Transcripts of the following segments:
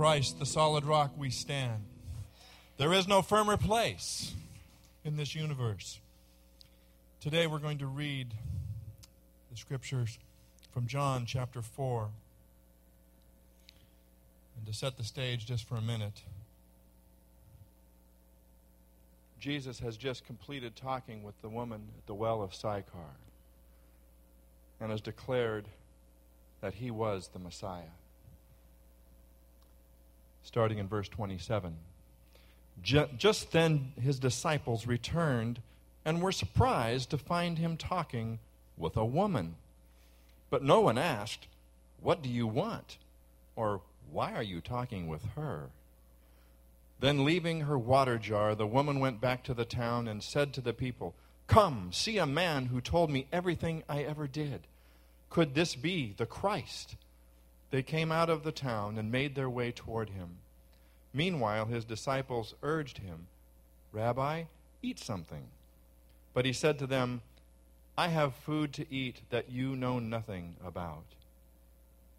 Christ, the solid rock, we stand. There is no firmer place in this universe. Today we're going to read the scriptures from John chapter 4. And to set the stage just for a minute, Jesus has just completed talking with the woman at the well of Sychar and has declared that he was the Messiah. Starting in verse 27. Just then his disciples returned and were surprised to find him talking with a woman. But no one asked, What do you want? or Why are you talking with her? Then, leaving her water jar, the woman went back to the town and said to the people, Come, see a man who told me everything I ever did. Could this be the Christ? They came out of the town and made their way toward him. Meanwhile, his disciples urged him, Rabbi, eat something. But he said to them, I have food to eat that you know nothing about.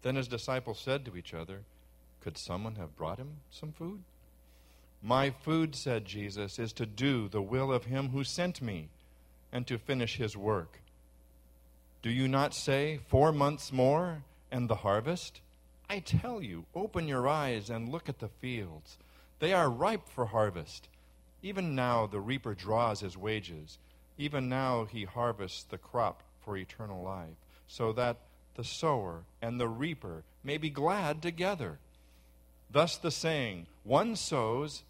Then his disciples said to each other, Could someone have brought him some food? My food, said Jesus, is to do the will of him who sent me and to finish his work. Do you not say, Four months more and the harvest? I tell you, open your eyes and look at the fields. They are ripe for harvest. Even now the reaper draws his wages. Even now he harvests the crop for eternal life, so that the sower and the reaper may be glad together. Thus the saying, one sows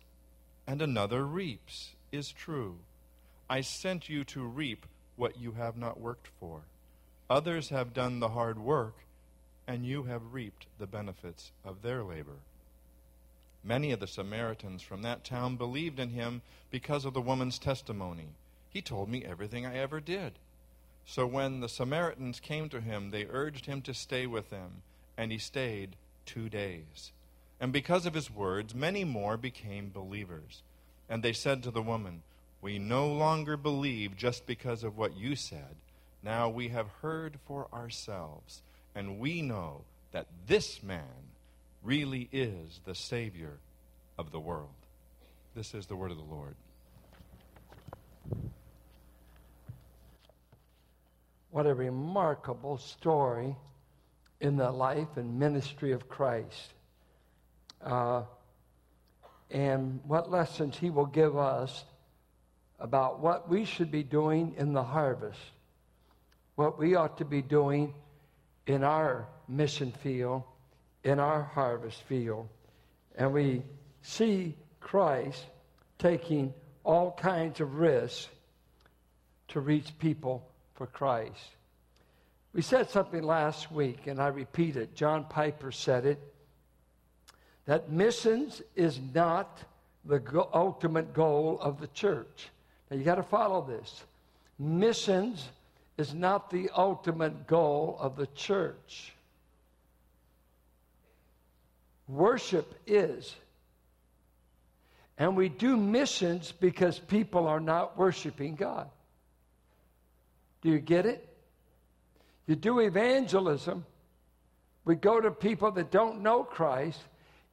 and another reaps, is true. I sent you to reap what you have not worked for. Others have done the hard work, and you have reaped the benefits of their labor. Many of the Samaritans from that town believed in him because of the woman's testimony. He told me everything I ever did. So when the Samaritans came to him, they urged him to stay with them, and he stayed two days. And because of his words, many more became believers. And they said to the woman, We no longer believe just because of what you said. Now we have heard for ourselves, and we know that this man really is the Savior of the world. This is the word of the Lord. What a remarkable story in the life and ministry of Christ. Uh, and what lessons he will give us about what we should be doing in the harvest, what we ought to be doing in our mission field, in our harvest field. And we see Christ taking all kinds of risks to reach people for Christ. We said something last week, and I repeat it. John Piper said it that missions is not the go- ultimate goal of the church. Now you got to follow this. Missions is not the ultimate goal of the church. Worship is. And we do missions because people are not worshiping God. Do you get it? You do evangelism. We go to people that don't know Christ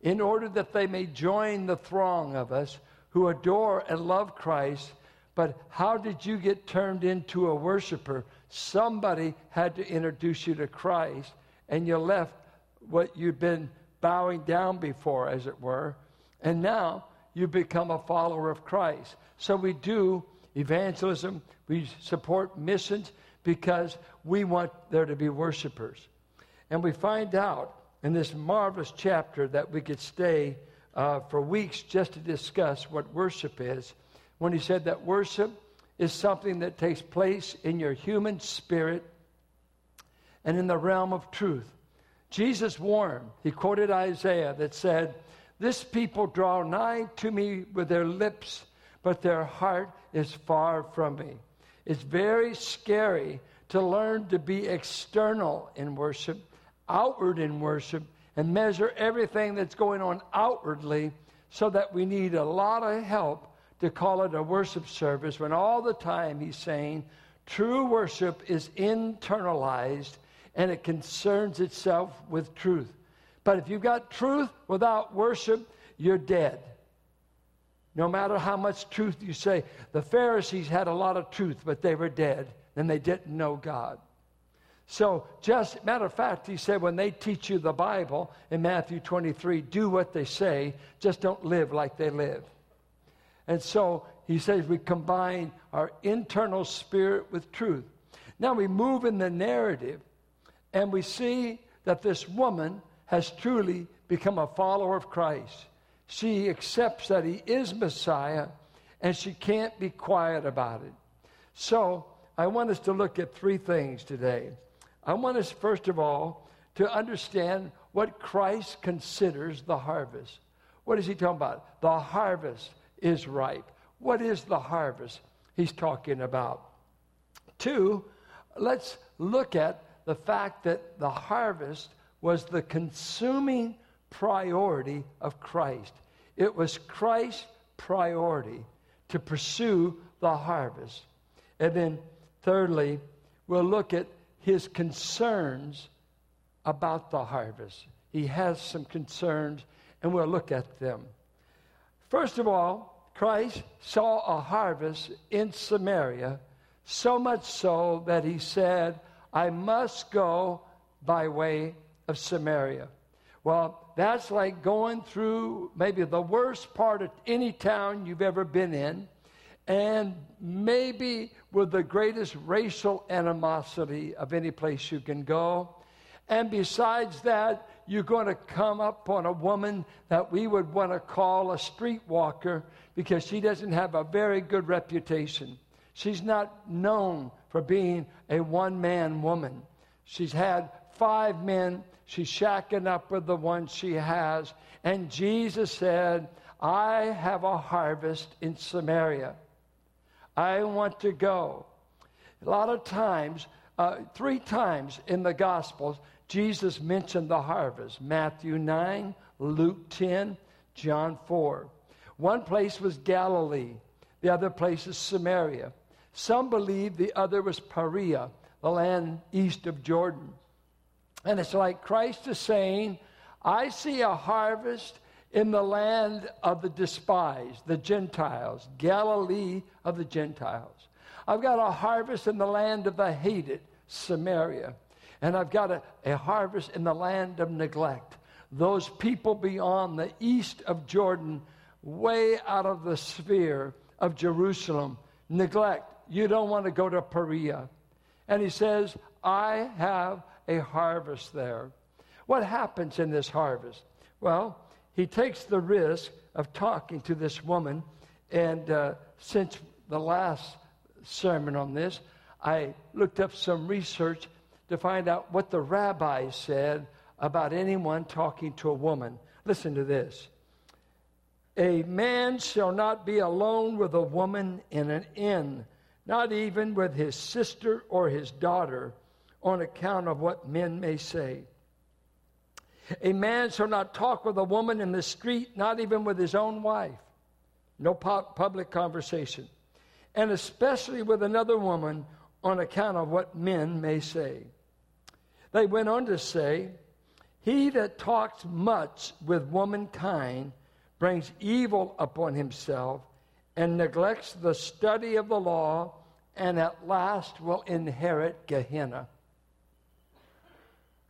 in order that they may join the throng of us who adore and love Christ. But how did you get turned into a worshiper? Somebody had to introduce you to Christ, and you left what you'd been bowing down before, as it were, and now you become a follower of Christ. So we do evangelism, we support missions because we want there to be worshipers. And we find out in this marvelous chapter that we could stay uh, for weeks just to discuss what worship is when he said that worship is something that takes place in your human spirit and in the realm of truth. Jesus warned, he quoted Isaiah that said, This people draw nigh to me with their lips, but their heart is far from me. It's very scary to learn to be external in worship outward in worship and measure everything that's going on outwardly so that we need a lot of help to call it a worship service when all the time he's saying true worship is internalized and it concerns itself with truth. But if you've got truth without worship, you're dead. No matter how much truth you say, the Pharisees had a lot of truth, but they were dead and they didn't know God. So, just matter of fact, he said when they teach you the Bible in Matthew 23, do what they say, just don't live like they live. And so he says we combine our internal spirit with truth. Now we move in the narrative and we see that this woman has truly become a follower of Christ. She accepts that he is Messiah and she can't be quiet about it. So I want us to look at three things today. I want us, first of all, to understand what Christ considers the harvest. What is he talking about? The harvest is ripe. What is the harvest he's talking about? Two, let's look at the fact that the harvest was the consuming priority of Christ. It was Christ's priority to pursue the harvest. And then, thirdly, we'll look at his concerns about the harvest. He has some concerns, and we'll look at them. First of all, Christ saw a harvest in Samaria, so much so that he said, I must go by way of Samaria. Well, that's like going through maybe the worst part of any town you've ever been in, and maybe with the greatest racial animosity of any place you can go. And besides that, you're going to come up on a woman that we would want to call a streetwalker because she doesn't have a very good reputation. She's not known for being a one man woman. She's had five men. She's shacking up with the one she has. And Jesus said, I have a harvest in Samaria. I want to go. A lot of times, uh, three times in the Gospels, Jesus mentioned the harvest Matthew 9, Luke 10, John 4. One place was Galilee, the other place is Samaria. Some believe the other was Perea, the land east of Jordan. And it's like Christ is saying, I see a harvest in the land of the despised, the Gentiles, Galilee of the Gentiles. I've got a harvest in the land of the hated, Samaria. And I've got a, a harvest in the land of neglect. Those people beyond the east of Jordan, way out of the sphere of Jerusalem. Neglect. You don't want to go to Perea. And he says, I have a harvest there. What happens in this harvest? Well, he takes the risk of talking to this woman. And uh, since the last sermon on this, I looked up some research to find out what the rabbis said about anyone talking to a woman. Listen to this. A man shall not be alone with a woman in an inn, not even with his sister or his daughter, on account of what men may say. A man shall not talk with a woman in the street, not even with his own wife. No public conversation. And especially with another woman on account of what men may say. They went on to say, He that talks much with womankind brings evil upon himself and neglects the study of the law and at last will inherit Gehenna.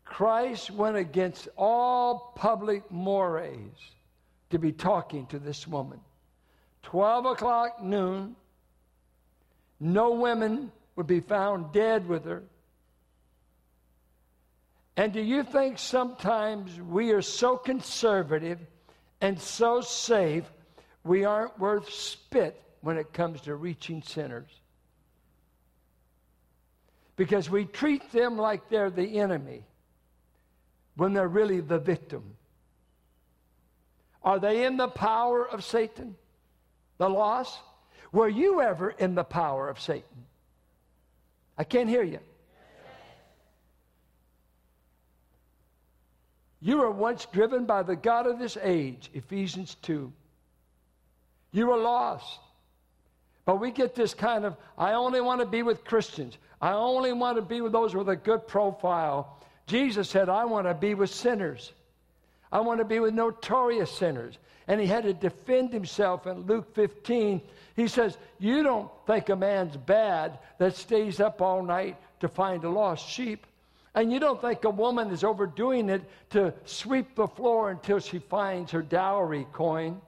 Christ went against all public mores to be talking to this woman. 12 o'clock noon, no women would be found dead with her. And do you think sometimes we are so conservative and so safe, we aren't worth spit when it comes to reaching sinners? Because we treat them like they're the enemy when they're really the victim? Are they in the power of Satan? The loss? Were you ever in the power of Satan? I can't hear you. You were once driven by the God of this age, Ephesians 2. You were lost. But we get this kind of, I only want to be with Christians. I only want to be with those with a good profile. Jesus said, I want to be with sinners. I want to be with notorious sinners. And he had to defend himself in Luke 15. He says, You don't think a man's bad that stays up all night to find a lost sheep. And you don't think a woman is overdoing it to sweep the floor until she finds her dowry coin.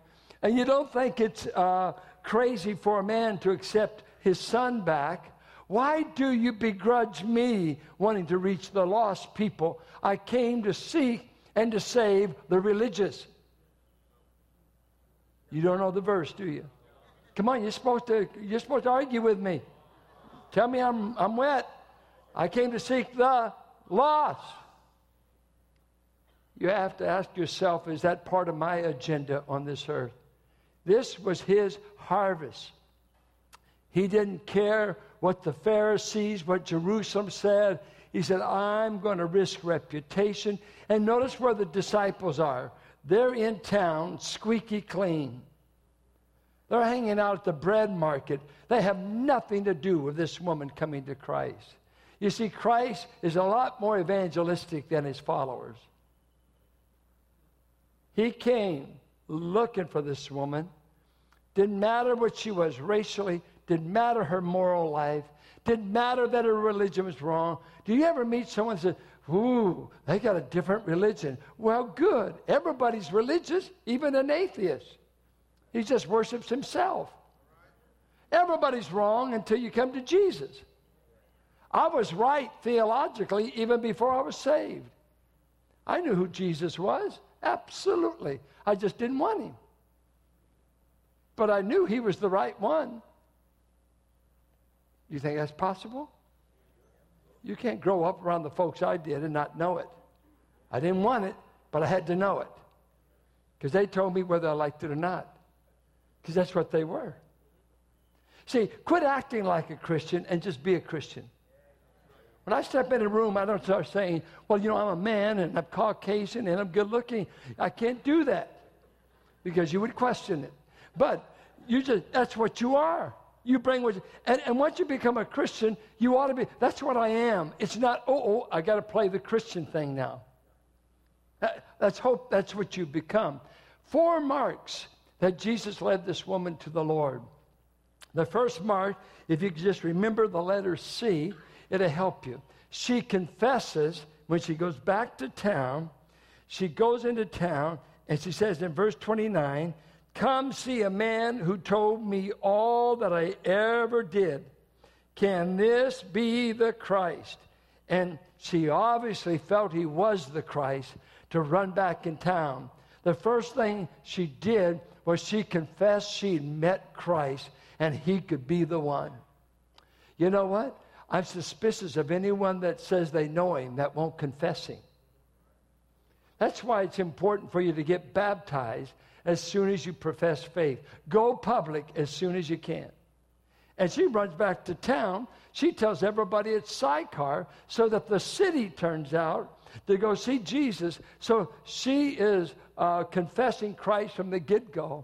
And you don't think it's uh, crazy for a man to accept his son back. Why do you begrudge me wanting to reach the lost people? I came to seek and to save the religious. You don't know the verse, do you? Come on, you're supposed to, you're supposed to argue with me. Tell me I'm, I'm wet. I came to seek the lost. You have to ask yourself is that part of my agenda on this earth? This was his harvest. He didn't care what the Pharisees, what Jerusalem said. He said, I'm going to risk reputation. And notice where the disciples are. They're in town, squeaky clean. They're hanging out at the bread market. They have nothing to do with this woman coming to Christ. You see, Christ is a lot more evangelistic than his followers. He came looking for this woman. Didn't matter what she was racially, didn't matter her moral life, didn't matter that her religion was wrong. Do you ever meet someone and say, Ooh, they got a different religion? Well, good. Everybody's religious, even an atheist. He just worships himself. Everybody's wrong until you come to Jesus. I was right theologically even before I was saved. I knew who Jesus was. Absolutely. I just didn't want him. But I knew he was the right one. You think that's possible? You can't grow up around the folks I did and not know it. I didn't want it, but I had to know it. Because they told me whether I liked it or not. Because that's what they were. See, quit acting like a Christian and just be a Christian. When I step in a room, I don't start saying, well, you know, I'm a man and I'm Caucasian and I'm good looking. I can't do that because you would question it. But you just, that's what you are. You bring what, you, and, and once you become a Christian, you ought to be, that's what I am. It's not, oh, oh, I got to play the Christian thing now. That, let's hope that's what you become. Four marks that Jesus led this woman to the Lord. The first mark, if you just remember the letter C, It'll help you. She confesses when she goes back to town. She goes into town and she says in verse 29 Come see a man who told me all that I ever did. Can this be the Christ? And she obviously felt he was the Christ to run back in town. The first thing she did was she confessed she'd met Christ and he could be the one. You know what? I'm suspicious of anyone that says they know him that won't confess him. That's why it's important for you to get baptized as soon as you profess faith. Go public as soon as you can. And she runs back to town. She tells everybody it's Sychar so that the city turns out to go see Jesus. So she is uh, confessing Christ from the get go.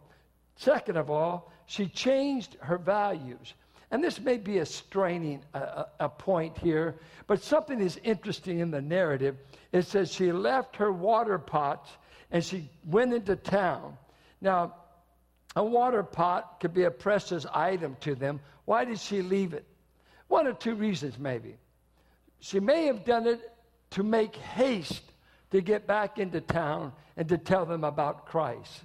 Second of all, she changed her values. And this may be a straining a, a, point here, but something is interesting in the narrative. It says she left her water pots and she went into town. Now, a water pot could be a precious item to them. Why did she leave it? One or two reasons, maybe. She may have done it to make haste to get back into town and to tell them about Christ.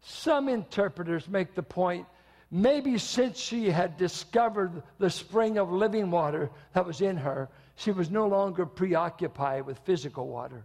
Some interpreters make the point Maybe since she had discovered the spring of living water that was in her, she was no longer preoccupied with physical water.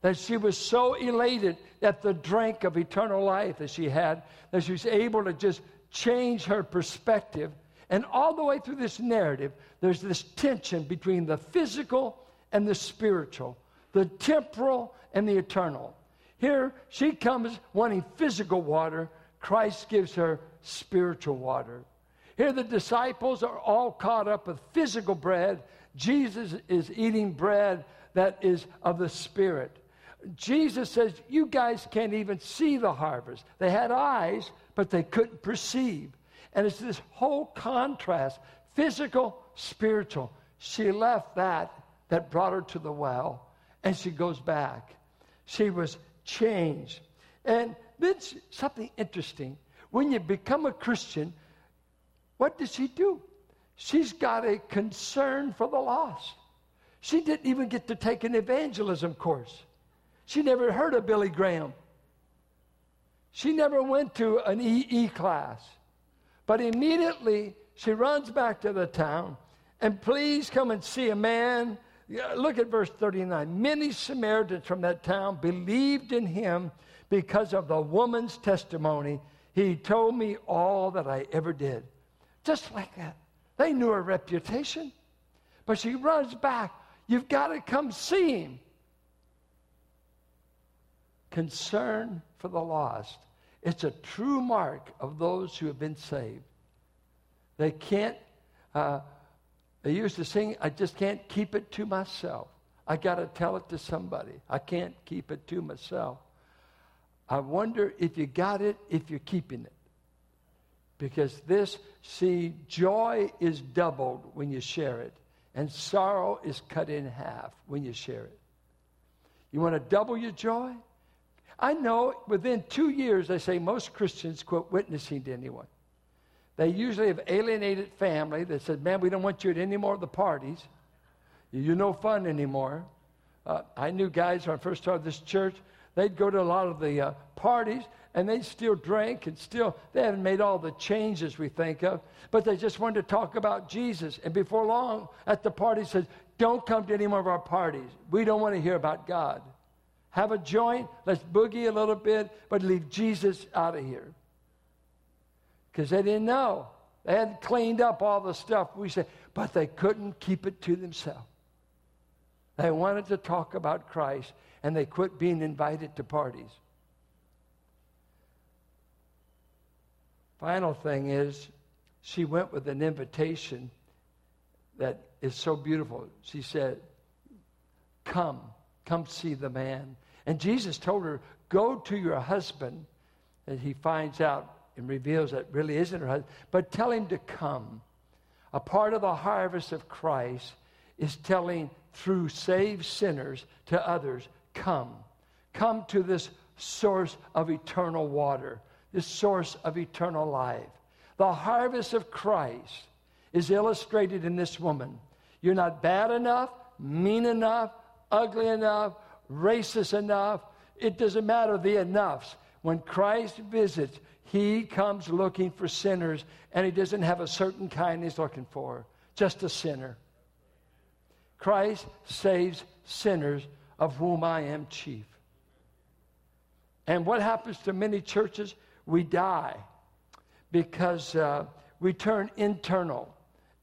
That she was so elated at the drink of eternal life that she had that she was able to just change her perspective. And all the way through this narrative, there's this tension between the physical and the spiritual, the temporal and the eternal. Here, she comes wanting physical water. Christ gives her spiritual water. Here, the disciples are all caught up with physical bread. Jesus is eating bread that is of the Spirit. Jesus says, You guys can't even see the harvest. They had eyes, but they couldn't perceive. And it's this whole contrast physical, spiritual. She left that that brought her to the well, and she goes back. She was changed. And then something interesting. When you become a Christian, what does she do? She's got a concern for the lost. She didn't even get to take an evangelism course. She never heard of Billy Graham. She never went to an EE class. But immediately she runs back to the town and please come and see a man. Look at verse 39. Many Samaritans from that town believed in him because of the woman's testimony. He told me all that I ever did. Just like that. They knew her reputation. But she runs back. You've got to come see him. Concern for the lost. It's a true mark of those who have been saved. They can't, uh, they used to sing, I just can't keep it to myself. I got to tell it to somebody. I can't keep it to myself. I wonder if you got it, if you're keeping it. Because this, see, joy is doubled when you share it, and sorrow is cut in half when you share it. You want to double your joy? I know within two years, they say most Christians quit witnessing to anyone. They usually have alienated family that said, Man, we don't want you at any more of the parties. You're no fun anymore. Uh, I knew guys when I first started this church, they'd go to a lot of the uh, parties and they'd still drink and still, they haven't made all the changes we think of, but they just wanted to talk about Jesus. And before long, at the party, says, Don't come to any more of our parties. We don't want to hear about God. Have a joint, let's boogie a little bit, but leave Jesus out of here because they didn't know. They hadn't cleaned up all the stuff we said, but they couldn't keep it to themselves. They wanted to talk about Christ, and they quit being invited to parties. Final thing is, she went with an invitation that is so beautiful. She said, Come, come see the man. And Jesus told her, Go to your husband. And he finds out and reveals that really isn't her husband, but tell him to come. A part of the harvest of Christ is telling through saved sinners to others, come. Come to this source of eternal water, this source of eternal life. The harvest of Christ is illustrated in this woman. You're not bad enough, mean enough, ugly enough, racist enough. It doesn't matter the enoughs. When Christ visits, he comes looking for sinners, and he doesn't have a certain kind he's looking for, just a sinner. Christ saves sinners, of whom I am chief. And what happens to many churches? We die because uh, we turn internal.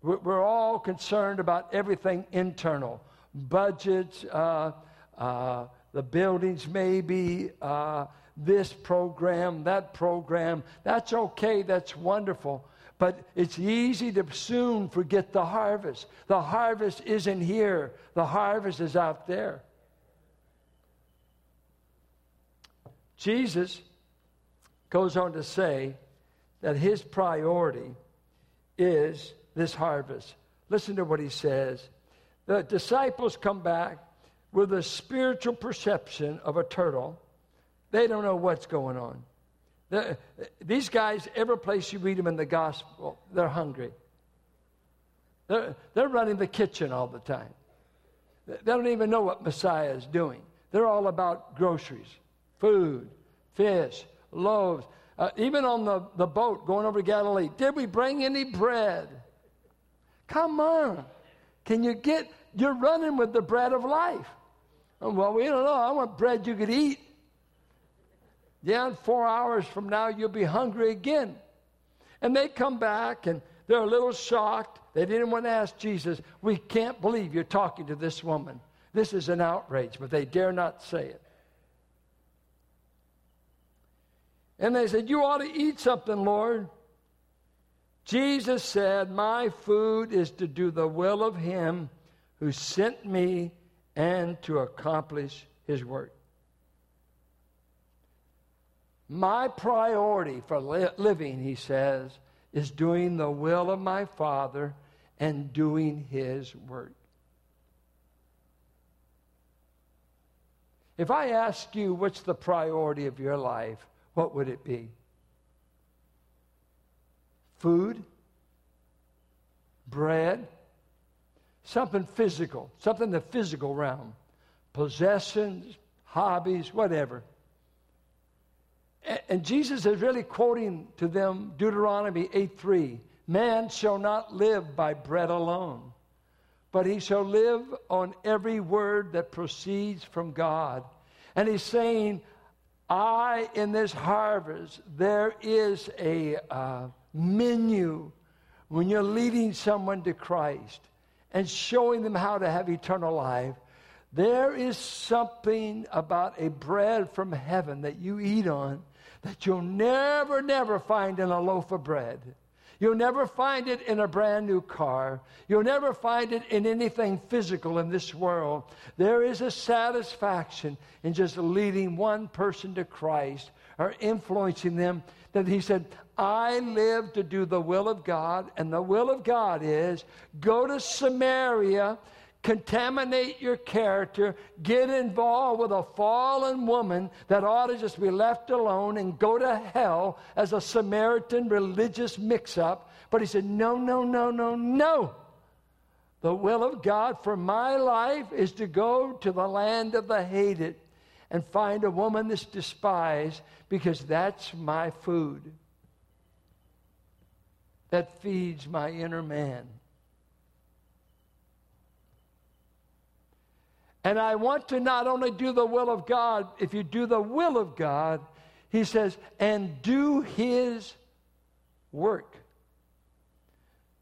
We're all concerned about everything internal budgets, uh, uh, the buildings, maybe. Uh, this program, that program. That's okay, that's wonderful. But it's easy to soon forget the harvest. The harvest isn't here, the harvest is out there. Jesus goes on to say that his priority is this harvest. Listen to what he says. The disciples come back with a spiritual perception of a turtle they don't know what's going on. They're, these guys, every place you read them in the gospel, they're hungry. They're, they're running the kitchen all the time. They don't even know what Messiah is doing. They're all about groceries, food, fish, loaves. Uh, even on the, the boat going over to Galilee, did we bring any bread? Come on. Can you get, you're running with the bread of life. Well, we don't know. I want bread you could eat. Yeah, in four hours from now, you'll be hungry again. And they come back and they're a little shocked. They didn't want to ask Jesus, We can't believe you're talking to this woman. This is an outrage, but they dare not say it. And they said, You ought to eat something, Lord. Jesus said, My food is to do the will of Him who sent me and to accomplish His work. My priority for li- living, he says, is doing the will of my Father and doing his work. If I ask you what's the priority of your life, what would it be? Food? Bread? Something physical, something in the physical realm. Possessions, hobbies, whatever. And Jesus is really quoting to them Deuteronomy 8 3. Man shall not live by bread alone, but he shall live on every word that proceeds from God. And he's saying, I, in this harvest, there is a uh, menu when you're leading someone to Christ and showing them how to have eternal life. There is something about a bread from heaven that you eat on that you'll never, never find in a loaf of bread. You'll never find it in a brand new car. You'll never find it in anything physical in this world. There is a satisfaction in just leading one person to Christ or influencing them that he said, I live to do the will of God, and the will of God is go to Samaria contaminate your character, get involved with a fallen woman that ought to just be left alone and go to hell as a Samaritan religious mix up. But he said, No, no, no, no, no. The will of God for my life is to go to the land of the hated and find a woman that's despised because that's my food. That feeds my inner man. And I want to not only do the will of God, if you do the will of God, he says, and do his work.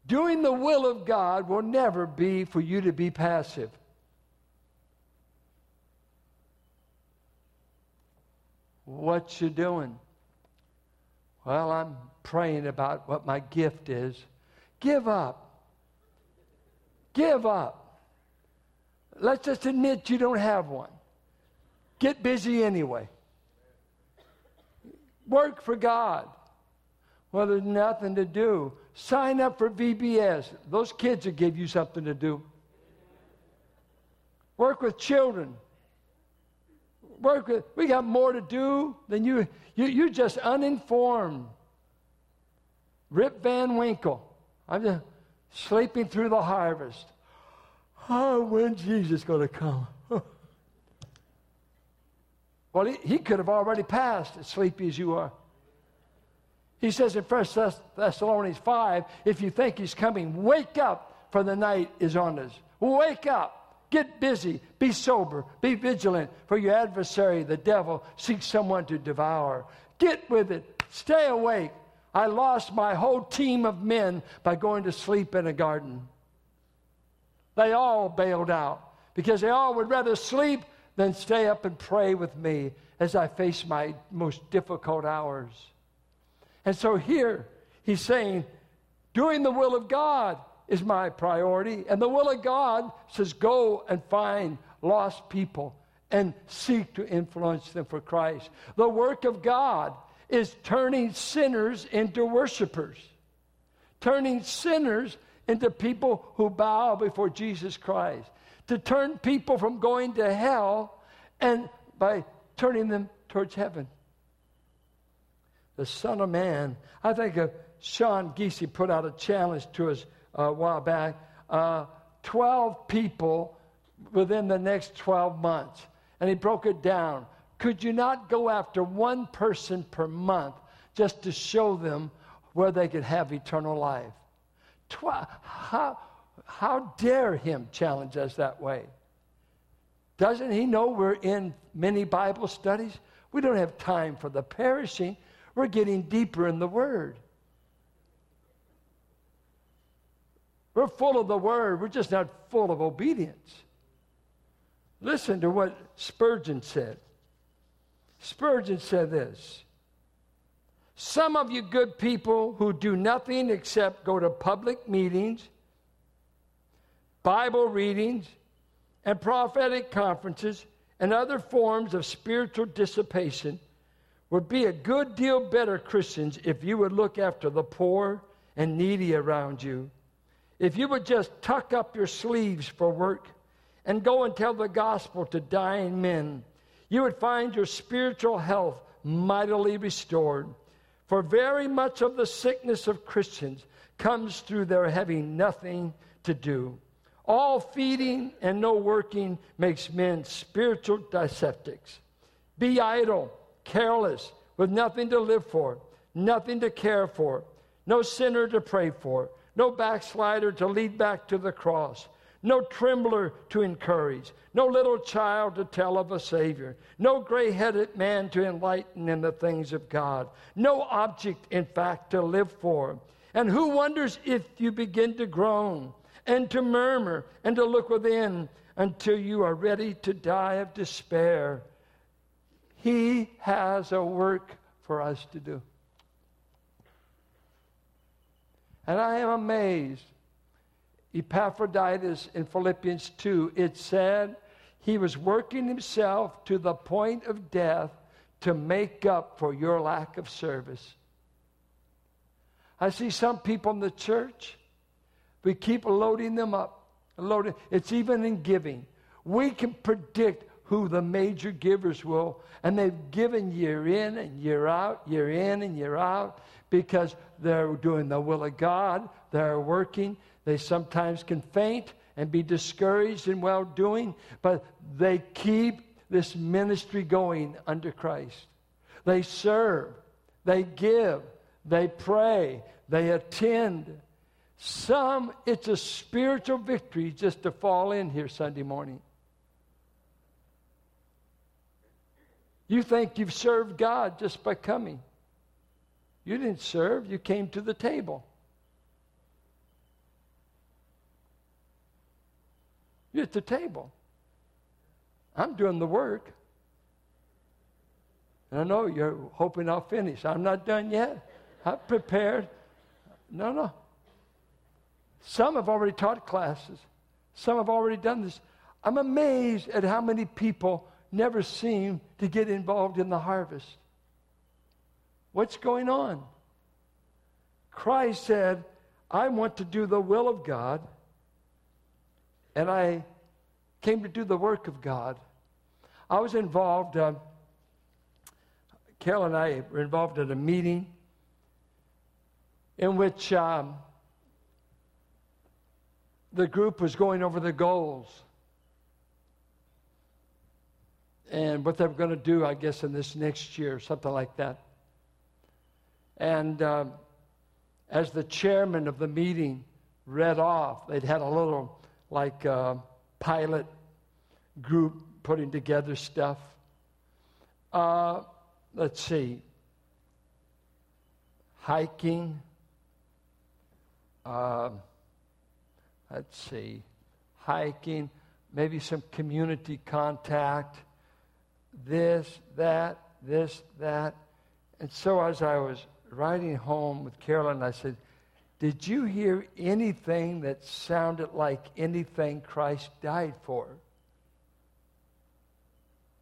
Doing the will of God will never be for you to be passive. What you doing? Well, I'm praying about what my gift is. Give up. Give up. Let's just admit you don't have one. Get busy anyway. Work for God. Well, there's nothing to do. Sign up for VBS. Those kids will give you something to do. Work with children. Work with, we got more to do than you. you you're just uninformed. Rip Van Winkle. I'm just sleeping through the harvest. Oh, when Jesus going to come? well, he, he could have already passed, as sleepy as you are. He says in 1 Thessalonians 5 if you think he's coming, wake up, for the night is on us. Wake up. Get busy. Be sober. Be vigilant, for your adversary, the devil, seeks someone to devour. Get with it. Stay awake. I lost my whole team of men by going to sleep in a garden. They all bailed out because they all would rather sleep than stay up and pray with me as I face my most difficult hours. And so here he's saying, doing the will of God is my priority. And the will of God says, go and find lost people and seek to influence them for Christ. The work of God is turning sinners into worshipers, turning sinners into people who bow before Jesus Christ, to turn people from going to hell and by turning them towards heaven. The Son of Man, I think of Sean Geesey put out a challenge to us uh, a while back uh, 12 people within the next 12 months. And he broke it down. Could you not go after one person per month just to show them where they could have eternal life? How, how dare him challenge us that way? Doesn't he know we're in many Bible studies? We don't have time for the perishing. We're getting deeper in the Word. We're full of the Word, we're just not full of obedience. Listen to what Spurgeon said. Spurgeon said this some of you good people who do nothing except go to public meetings, Bible readings, and prophetic conferences and other forms of spiritual dissipation would be a good deal better Christians if you would look after the poor and needy around you. If you would just tuck up your sleeves for work and go and tell the gospel to dying men you would find your spiritual health mightily restored. For very much of the sickness of Christians comes through their having nothing to do. All feeding and no working makes men spiritual dyspeptics. Be idle, careless, with nothing to live for, nothing to care for, no sinner to pray for, no backslider to lead back to the cross, no trembler to encourage, no little child to tell of a Savior, no gray headed man to enlighten in the things of God, no object, in fact, to live for. And who wonders if you begin to groan and to murmur and to look within until you are ready to die of despair? He has a work for us to do. And I am amazed. Epaphroditus in Philippians 2, it said he was working himself to the point of death to make up for your lack of service. I see some people in the church, we keep loading them up. Loading. It's even in giving. We can predict who the major givers will, and they've given year in and year out, year in and year out because they're doing the will of God, they're working. They sometimes can faint and be discouraged in well doing, but they keep this ministry going under Christ. They serve, they give, they pray, they attend. Some, it's a spiritual victory just to fall in here Sunday morning. You think you've served God just by coming. You didn't serve, you came to the table. You're at the table. I'm doing the work. And I know you're hoping I'll finish. I'm not done yet. I'm prepared. No, no. Some have already taught classes, some have already done this. I'm amazed at how many people never seem to get involved in the harvest. What's going on? Christ said, I want to do the will of God, and I came to do the work of God. I was involved, uh, Carol and I were involved at a meeting in which um, the group was going over the goals and what they were going to do, I guess, in this next year, something like that. And uh, as the chairman of the meeting read off, they'd had a little, like, pilot group putting together stuff. Uh, let's see. Hiking. Uh, let's see. Hiking. Maybe some community contact. This, that, this, that. And so as I was riding home with Carolyn, I said, Did you hear anything that sounded like anything Christ died for?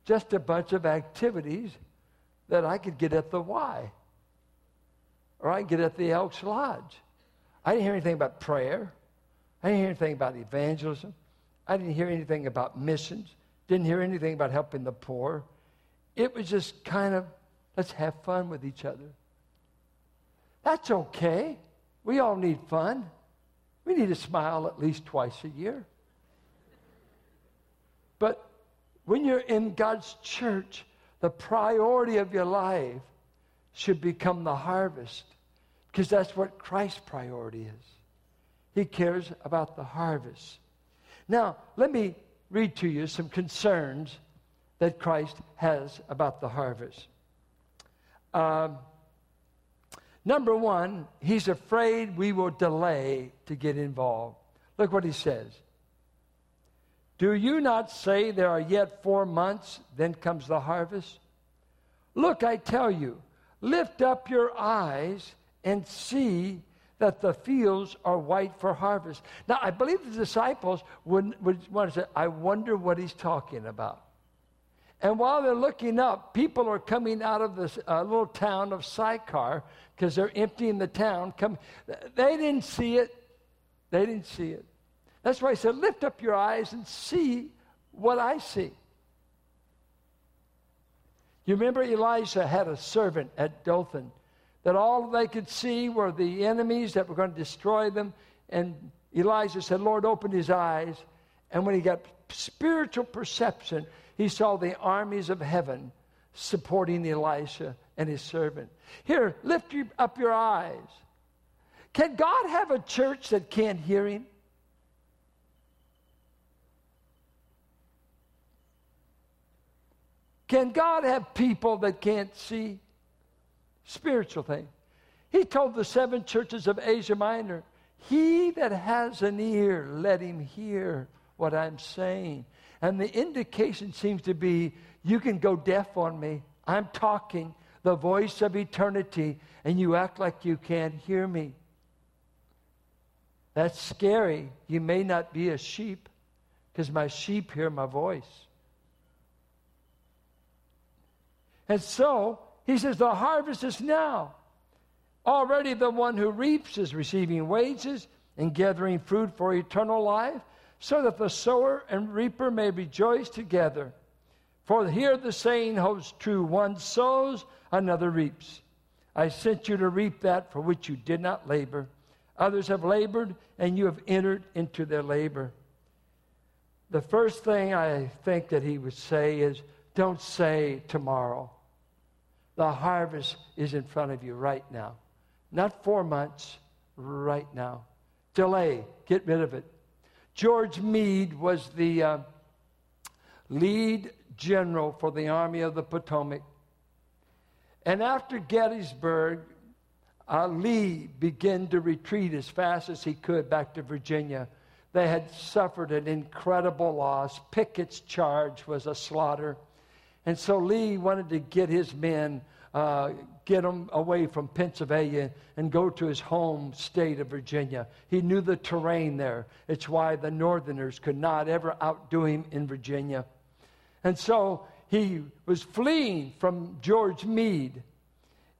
Just a bunch of activities that I could get at the Y. Or I could get at the Elks Lodge. I didn't hear anything about prayer. I didn't hear anything about evangelism. I didn't hear anything about missions. Didn't hear anything about helping the poor. It was just kind of, let's have fun with each other. That's okay. We all need fun. We need to smile at least twice a year. But when you're in God's church, the priority of your life should become the harvest because that's what Christ's priority is. He cares about the harvest. Now, let me read to you some concerns that Christ has about the harvest. Um, Number one, he's afraid we will delay to get involved. Look what he says. Do you not say there are yet four months, then comes the harvest? Look, I tell you, lift up your eyes and see that the fields are white for harvest. Now, I believe the disciples would, would want to say, I wonder what he's talking about. And while they're looking up, people are coming out of this uh, little town of Sychar because they're emptying the town. Come, they didn't see it. They didn't see it. That's why I said, lift up your eyes and see what I see. You remember Elisha had a servant at Dothan that all they could see were the enemies that were going to destroy them. And Elijah said, Lord, open his eyes. And when he got spiritual perception, he saw the armies of heaven supporting Elisha and his servant. Here, lift up your eyes. Can God have a church that can't hear him? Can God have people that can't see? Spiritual thing. He told the seven churches of Asia Minor, He that has an ear, let him hear what I'm saying. And the indication seems to be you can go deaf on me. I'm talking the voice of eternity, and you act like you can't hear me. That's scary. You may not be a sheep because my sheep hear my voice. And so he says, The harvest is now. Already the one who reaps is receiving wages and gathering fruit for eternal life, so that the sower and reaper may rejoice together. For here the saying holds true one sows, another reaps. I sent you to reap that for which you did not labor. Others have labored, and you have entered into their labor. The first thing I think that he would say is don't say tomorrow. The harvest is in front of you right now. Not four months, right now. Delay, get rid of it. George Meade was the uh, lead general for the Army of the Potomac. And after Gettysburg, uh, Lee began to retreat as fast as he could back to Virginia. They had suffered an incredible loss. Pickett's charge was a slaughter. And so Lee wanted to get his men, uh, get him away from Pennsylvania and go to his home state of Virginia. He knew the terrain there. It's why the Northerners could not ever outdo him in Virginia. And so he was fleeing from George Meade.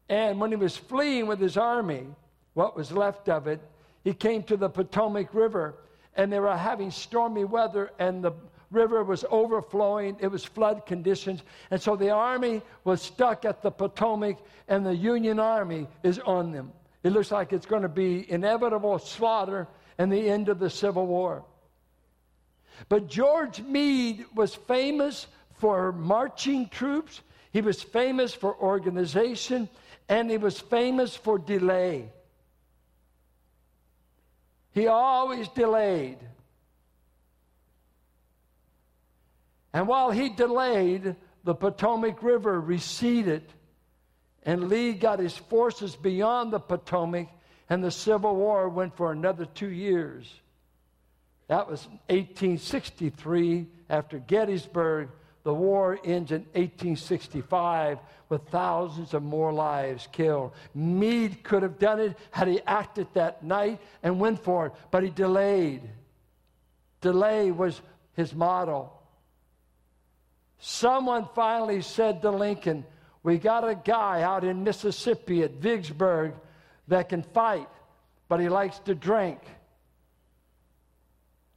And when he was fleeing with his army, what was left of it, he came to the Potomac River and they were having stormy weather and the river was overflowing. It was flood conditions. And so the army was stuck at the Potomac, and the Union Army is on them. It looks like it's going to be inevitable slaughter and the end of the Civil War. But George Meade was famous for marching troops, he was famous for organization, and he was famous for delay. He always delayed. And while he delayed, the Potomac River receded, and Lee got his forces beyond the Potomac, and the Civil War went for another two years. That was 1863 after Gettysburg. The war ends in 1865 with thousands of more lives killed. Meade could have done it had he acted that night and went for it, but he delayed. Delay was his motto. Someone finally said to Lincoln, We got a guy out in Mississippi at Vicksburg that can fight, but he likes to drink.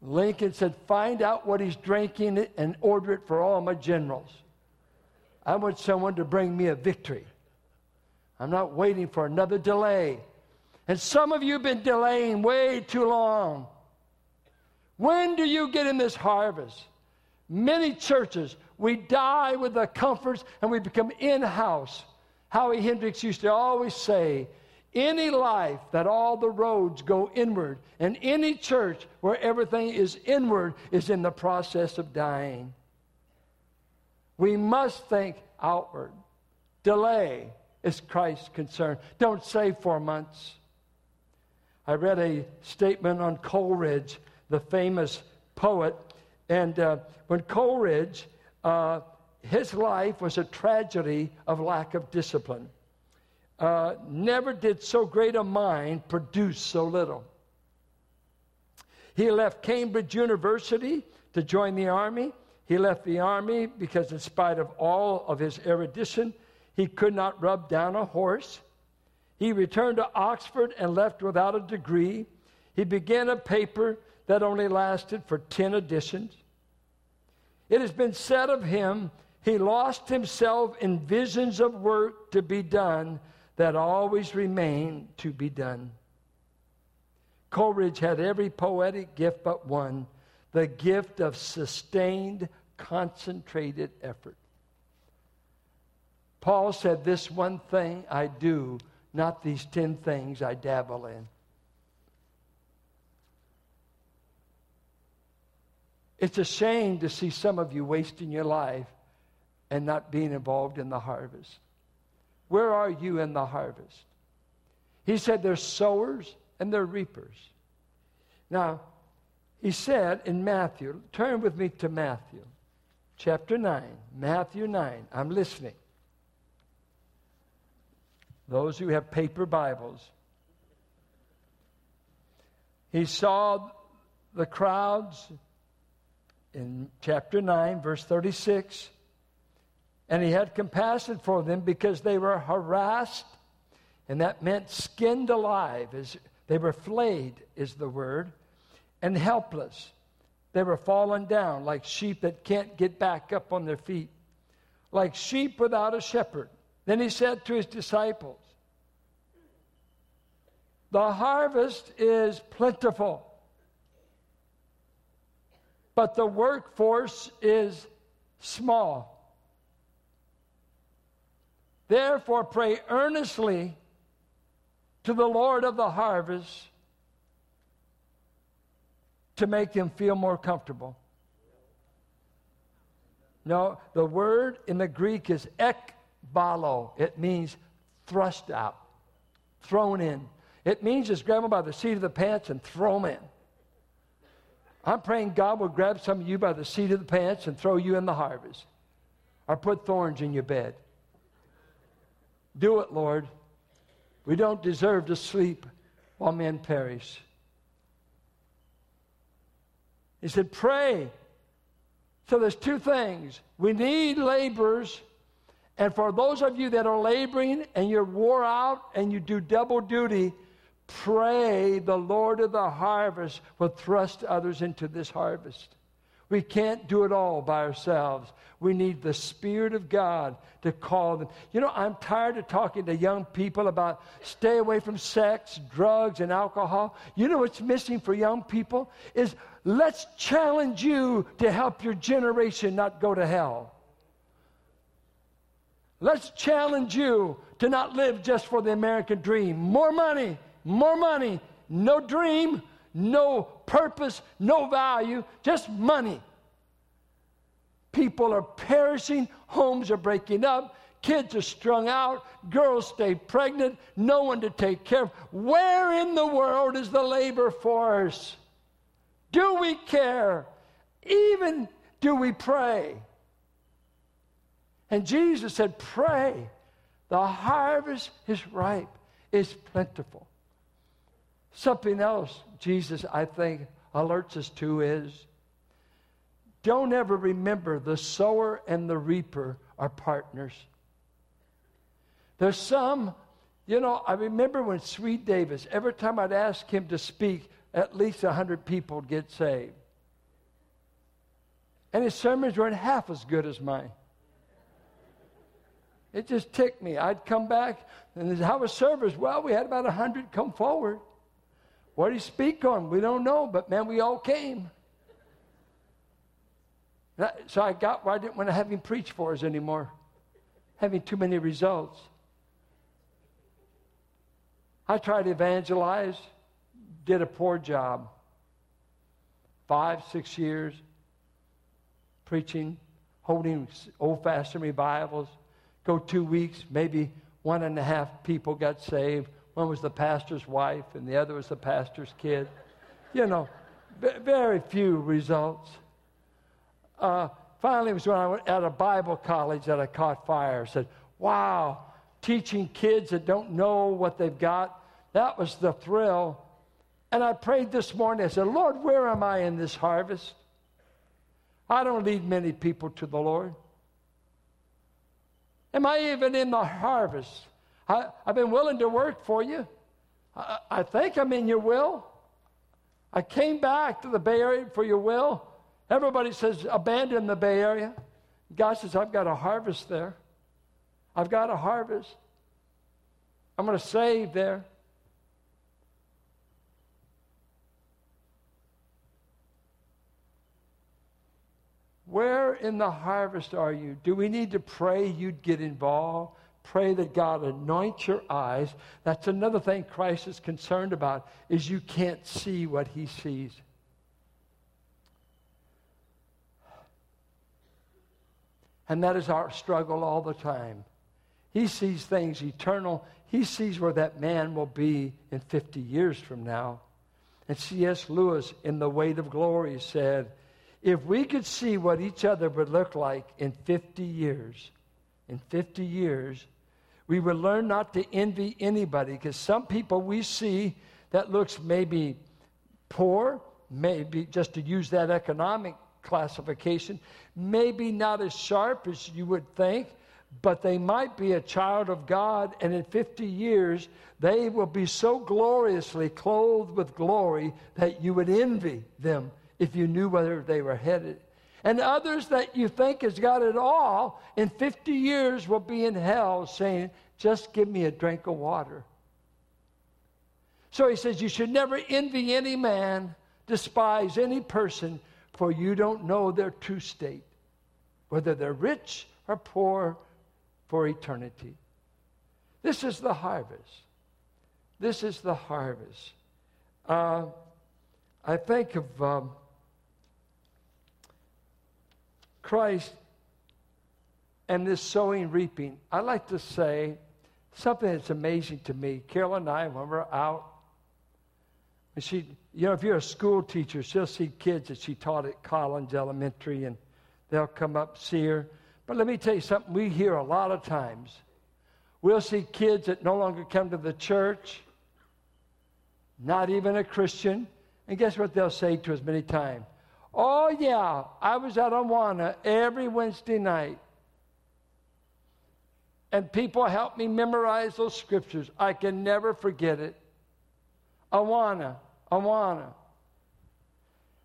Lincoln said, Find out what he's drinking and order it for all my generals. I want someone to bring me a victory. I'm not waiting for another delay. And some of you have been delaying way too long. When do you get in this harvest? Many churches we die with the comforts and we become in house. Howie Hendricks used to always say, any life that all the roads go inward, and any church where everything is inward is in the process of dying. We must think outward. Delay is Christ's concern. Don't say four months. I read a statement on Coleridge, the famous poet, and uh, when Coleridge uh, his life was a tragedy of lack of discipline. Uh, never did so great a mind produce so little. He left Cambridge University to join the army. He left the army because, in spite of all of his erudition, he could not rub down a horse. He returned to Oxford and left without a degree. He began a paper that only lasted for 10 editions. It has been said of him, He lost himself in visions of work to be done that always remain to be done. Coleridge had every poetic gift but one the gift of sustained, concentrated effort. Paul said, This one thing I do, not these ten things I dabble in. It's a shame to see some of you wasting your life and not being involved in the harvest. Where are you in the harvest? He said there's sowers and there are reapers. Now, he said in Matthew, turn with me to Matthew chapter 9. Matthew 9. I'm listening. Those who have paper Bibles. He saw the crowds in chapter 9, verse 36. And he had compassion for them because they were harassed, and that meant skinned alive. As they were flayed, is the word, and helpless. They were fallen down like sheep that can't get back up on their feet, like sheep without a shepherd. Then he said to his disciples, The harvest is plentiful but the workforce is small. Therefore, pray earnestly to the Lord of the harvest to make him feel more comfortable. No, the word in the Greek is ekbalo. It means thrust out, thrown in. It means just grab them by the seat of the pants and throw them in. I'm praying God will grab some of you by the seat of the pants and throw you in the harvest or put thorns in your bed. Do it, Lord. We don't deserve to sleep while men perish. He said, Pray. So there's two things. We need laborers. And for those of you that are laboring and you're wore out and you do double duty, Pray the Lord of the harvest will thrust others into this harvest. We can't do it all by ourselves. We need the Spirit of God to call them. You know, I'm tired of talking to young people about stay away from sex, drugs, and alcohol. You know what's missing for young people? Is let's challenge you to help your generation not go to hell. Let's challenge you to not live just for the American dream. More money, more money, no dream, no purpose, no value, just money. People are perishing, homes are breaking up, kids are strung out, girls stay pregnant, no one to take care of. Where in the world is the labor force? Do we care? Even do we pray? And Jesus said, Pray. The harvest is ripe, is plentiful. Something else Jesus, I think, alerts us to is don't ever remember the sower and the reaper are partners. There's some, you know, I remember when Sweet Davis, every time I'd ask him to speak, at least 100 people would get saved. And his sermons weren't half as good as mine. It just ticked me. I'd come back, and how was service? Well, we had about 100 come forward. What did he speak on? We don't know, but man, we all came. So I got where I didn't want to have him preach for us anymore, having too many results. I tried to evangelize, did a poor job. Five, six years preaching, holding old fashioned revivals. Go two weeks, maybe one and a half people got saved. One was the pastor's wife, and the other was the pastor's kid. You know, very few results. Uh, finally, it was when I went at a Bible college that I caught fire. I said, wow, teaching kids that don't know what they've got, that was the thrill. And I prayed this morning. I said, Lord, where am I in this harvest? I don't lead many people to the Lord. Am I even in the harvest? I, have been willing to work for you. I, I think I'm in your will. I came back to the Bay Area for your will. Everybody says abandon the Bay Area. God says, I've got a harvest there. I've got a harvest. I'm going to save there. Where in the harvest are you? Do we need to pray you'd get involved? Pray that God anoint your eyes. That's another thing Christ is concerned about is you can't see what he sees. And that is our struggle all the time. He sees things eternal. He sees where that man will be in 50 years from now. And C.S. Lewis, in The Weight of Glory, said, If we could see what each other would look like in 50 years, in 50 years, we would learn not to envy anybody because some people we see that looks maybe poor, maybe just to use that economic classification, maybe not as sharp as you would think, but they might be a child of God, and in 50 years, they will be so gloriously clothed with glory that you would envy them if you knew where they were headed. And others that you think has got it all, in 50 years will be in hell saying, Just give me a drink of water. So he says, You should never envy any man, despise any person, for you don't know their true state, whether they're rich or poor for eternity. This is the harvest. This is the harvest. Uh, I think of um, Christ and this sowing, reaping. I like to say something that's amazing to me. Carol and I, when we're out, and she, you know, if you're a school teacher, she'll see kids that she taught at Collins Elementary, and they'll come up, see her. But let me tell you something we hear a lot of times. We'll see kids that no longer come to the church, not even a Christian. And guess what they'll say to us many times? Oh, yeah, I was at Awana every Wednesday night. And people helped me memorize those scriptures. I can never forget it. Awana, Awana.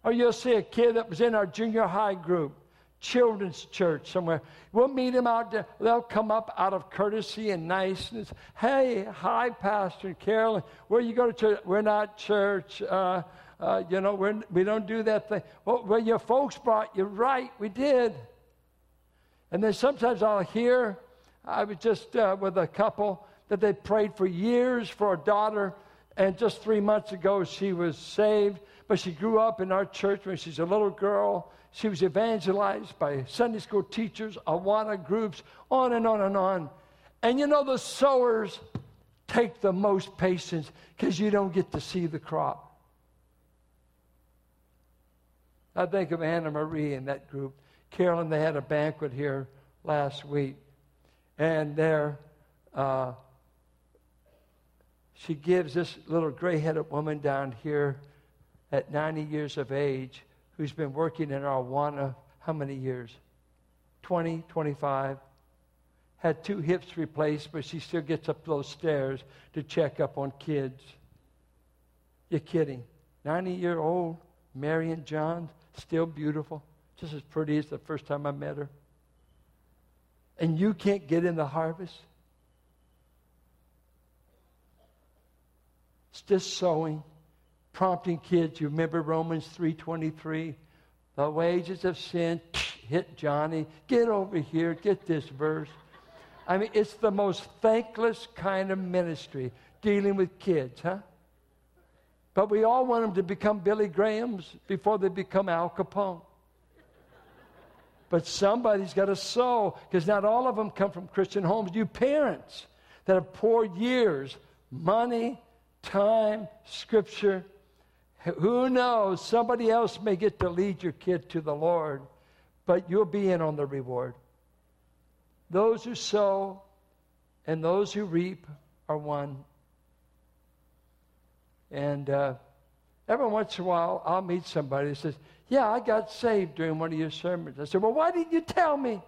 Or you'll see a kid that was in our junior high group children's church somewhere. We'll meet them out there. They'll come up out of courtesy and niceness. Hey, hi, Pastor Carolyn. Where you go to church? We're not church. Uh, uh, you know, we're, we don't do that thing. Well, well, your folks brought you right. We did. And then sometimes I'll hear, I was just uh, with a couple that they prayed for years for a daughter, and just three months ago she was saved. But she grew up in our church when she's a little girl she was evangelized by Sunday school teachers, Awana groups, on and on and on. And you know, the sowers take the most patience because you don't get to see the crop. I think of Anna Marie in that group. Carolyn, they had a banquet here last week. And there, uh, she gives this little gray headed woman down here at 90 years of age who's been working in our Awana how many years? 20, 25. Had two hips replaced, but she still gets up those stairs to check up on kids. You're kidding. 90 year old Marion John, still beautiful, just as pretty as the first time I met her. And you can't get in the harvest? It's just sowing prompting kids. You remember Romans 3.23? The wages of sin, hit Johnny. Get over here. Get this verse. I mean, it's the most thankless kind of ministry dealing with kids, huh? But we all want them to become Billy Grahams before they become Al Capone. But somebody's got to sow because not all of them come from Christian homes. You parents that have poured years, money, time, scripture, who knows? Somebody else may get to lead your kid to the Lord, but you'll be in on the reward. Those who sow and those who reap are one. And uh, every once in a while, I'll meet somebody who says, Yeah, I got saved during one of your sermons. I said, Well, why didn't you tell me?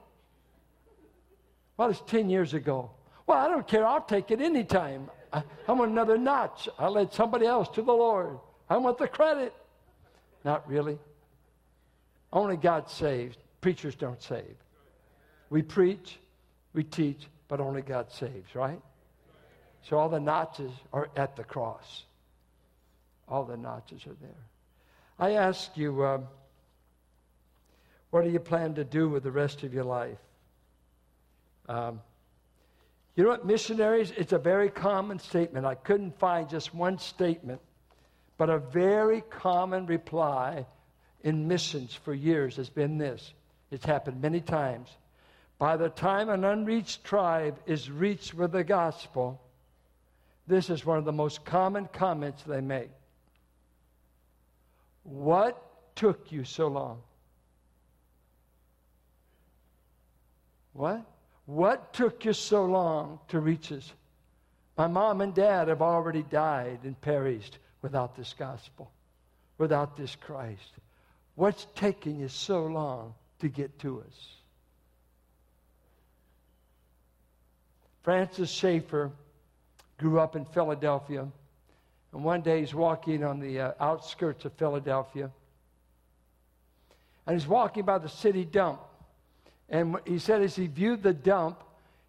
Well, it's 10 years ago. Well, I don't care. I'll take it anytime. I, I want another notch. I'll let somebody else to the Lord. I want the credit. Not really. Only God saves. Preachers don't save. We preach, we teach, but only God saves, right? So all the notches are at the cross. All the notches are there. I ask you, uh, what do you plan to do with the rest of your life? Um, you know what, missionaries? It's a very common statement. I couldn't find just one statement, but a very common reply in missions for years has been this. It's happened many times. By the time an unreached tribe is reached with the gospel, this is one of the most common comments they make. What took you so long? What? What took you so long to reach us? My mom and dad have already died and perished without this gospel, without this Christ. What's taking you so long to get to us? Francis Schaeffer grew up in Philadelphia, and one day he's walking on the uh, outskirts of Philadelphia, and he's walking by the city dump. And he said as he viewed the dump,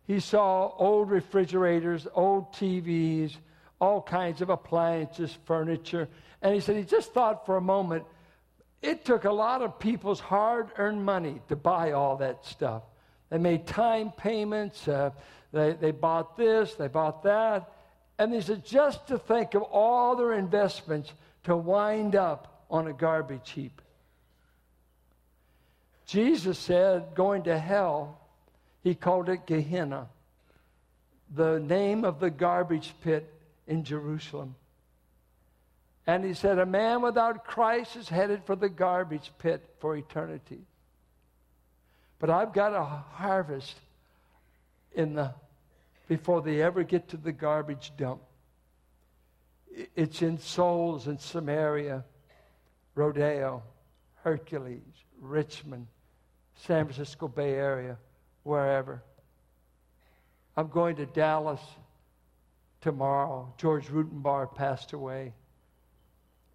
he saw old refrigerators, old TVs, all kinds of appliances, furniture. And he said he just thought for a moment, it took a lot of people's hard earned money to buy all that stuff. They made time payments, uh, they, they bought this, they bought that. And he said, just to think of all their investments to wind up on a garbage heap. Jesus said, going to hell, he called it Gehenna, the name of the garbage pit in Jerusalem. And he said, A man without Christ is headed for the garbage pit for eternity. But I've got a harvest in the before they ever get to the garbage dump. It's in souls in Samaria, Rodeo, Hercules, Richmond, San Francisco Bay Area, wherever. I'm going to Dallas tomorrow. George Rutenbar passed away.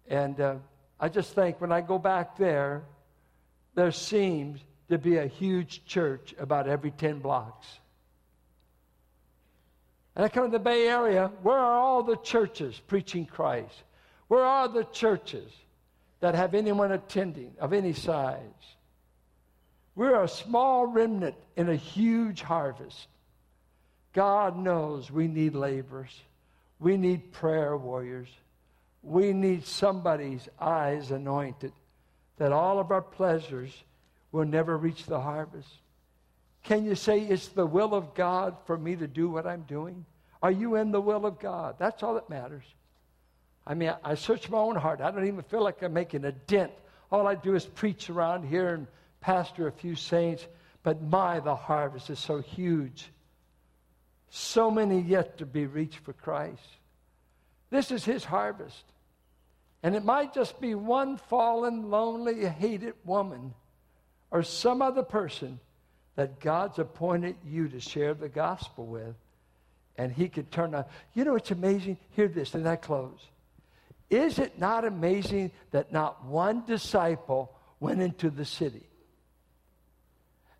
And uh, I just think when I go back there, there seems to be a huge church about every 10 blocks. And I come to the Bay Area, where are all the churches preaching Christ? Where are the churches that have anyone attending of any size? We're a small remnant in a huge harvest. God knows we need laborers. We need prayer warriors. We need somebody's eyes anointed that all of our pleasures will never reach the harvest. Can you say it's the will of God for me to do what I'm doing? Are you in the will of God? That's all that matters. I mean, I, search my own heart. I don't even feel like I'm making a dent. All I do is preach around here and pastor a few saints, but my, the harvest is so huge. So many yet to be reached for Christ. This is his harvest. And it might just be one fallen, lonely, hated woman or some other person that God's appointed you to share the gospel with. And he could turn on. You know, it's amazing. Hear this, and I close. Is it not amazing that not one disciple went into the city?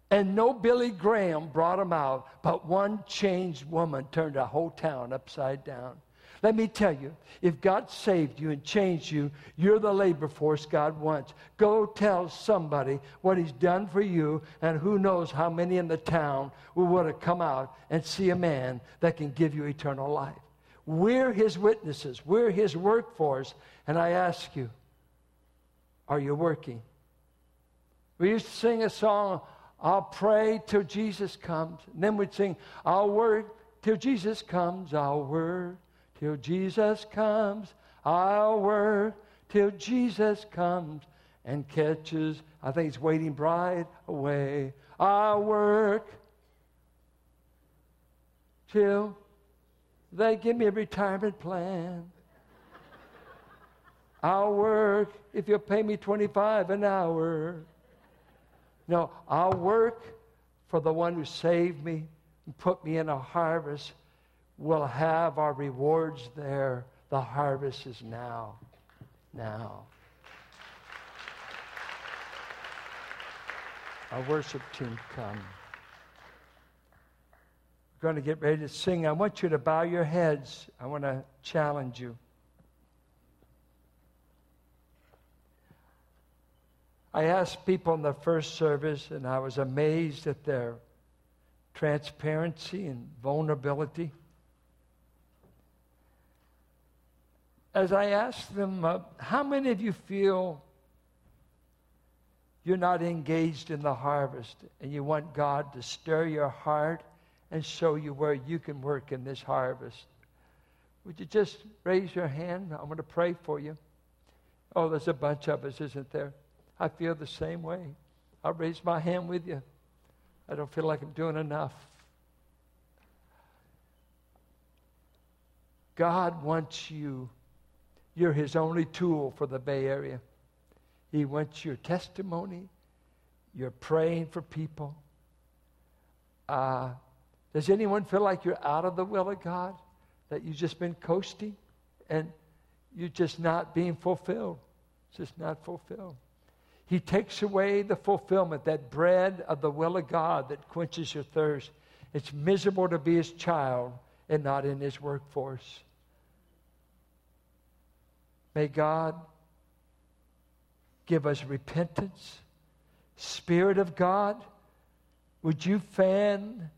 And no Billy Graham brought him out, but one changed woman turned a whole town upside down. Let me tell you, if God saved you and changed you, you're the labor force God wants. Go tell somebody what He's done for you, and who knows how many in the town will want to come out and see a man that can give you eternal life. We're His witnesses, we're His workforce, and I ask you, are you working? We used to sing a song, I'll pray till Jesus comes. And then we'd sing, I'll work till Jesus comes. I'll work till Jesus comes. I'll work till Jesus comes and catches, I think it's waiting bride away. I'll work till they give me a retirement plan. I'll work if you'll pay me 25 an hour. No, I'll work for the one who saved me and put me in a harvest. We'll have our rewards there. The harvest is now. Now. Our worship team come. We're going to get ready to sing. I want you to bow your heads. I want to challenge you. I asked people in the first service, and I was amazed at their transparency and vulnerability. As I asked them, uh, how many of you feel you're not engaged in the harvest and you want God to stir your heart and show you where you can work in this harvest? Would you just raise your hand? I'm going to pray for you. Oh, there's a bunch of us, isn't there? I feel the same way. I'll raise my hand with you. I don't feel like I'm doing enough. God wants you. You're His only tool for the Bay Area. He wants your testimony. You're praying for people. Uh, does anyone feel like you're out of the will of God? That you've just been coasting and you're just not being fulfilled? Just not fulfilled. He takes away the fulfillment, that bread of the will of God that quenches your thirst. It's miserable to be his child and not in his workforce. May God give us repentance. Spirit of God, would you fan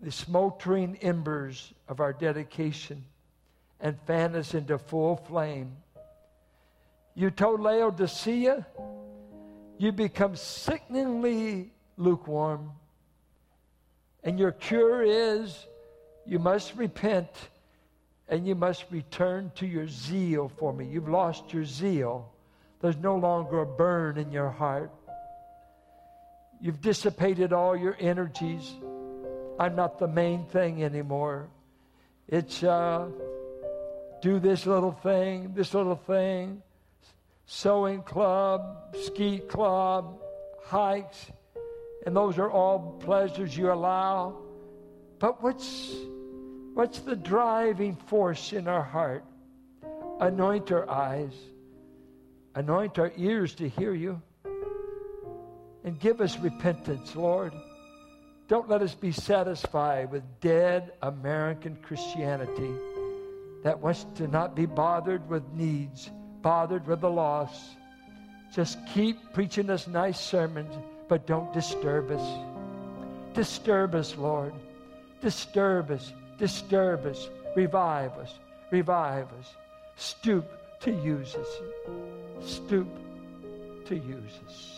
the smoldering embers of our dedication and fan us into full flame? You told Laodicea, you become sickeningly lukewarm. And your cure is you must repent and you must return to your zeal for me. You've lost your zeal. There's no longer a burn in your heart. You've dissipated all your energies. I'm not the main thing anymore. It's uh, do this little thing, this little thing sewing club, ski club, hikes, and those are all pleasures you allow. But what's, what's the driving force in our heart? Anoint our eyes, anoint our ears to hear you, and give us repentance, Lord. Don't let us be satisfied with dead American Christianity that wants to not be bothered with needs bothered with the loss. Just keep preaching us nice sermons, but don't disturb us. Disturb us, Lord. Disturb us. Disturb us. Revive us. Revive us. Stoop to use us. Stoop to use us.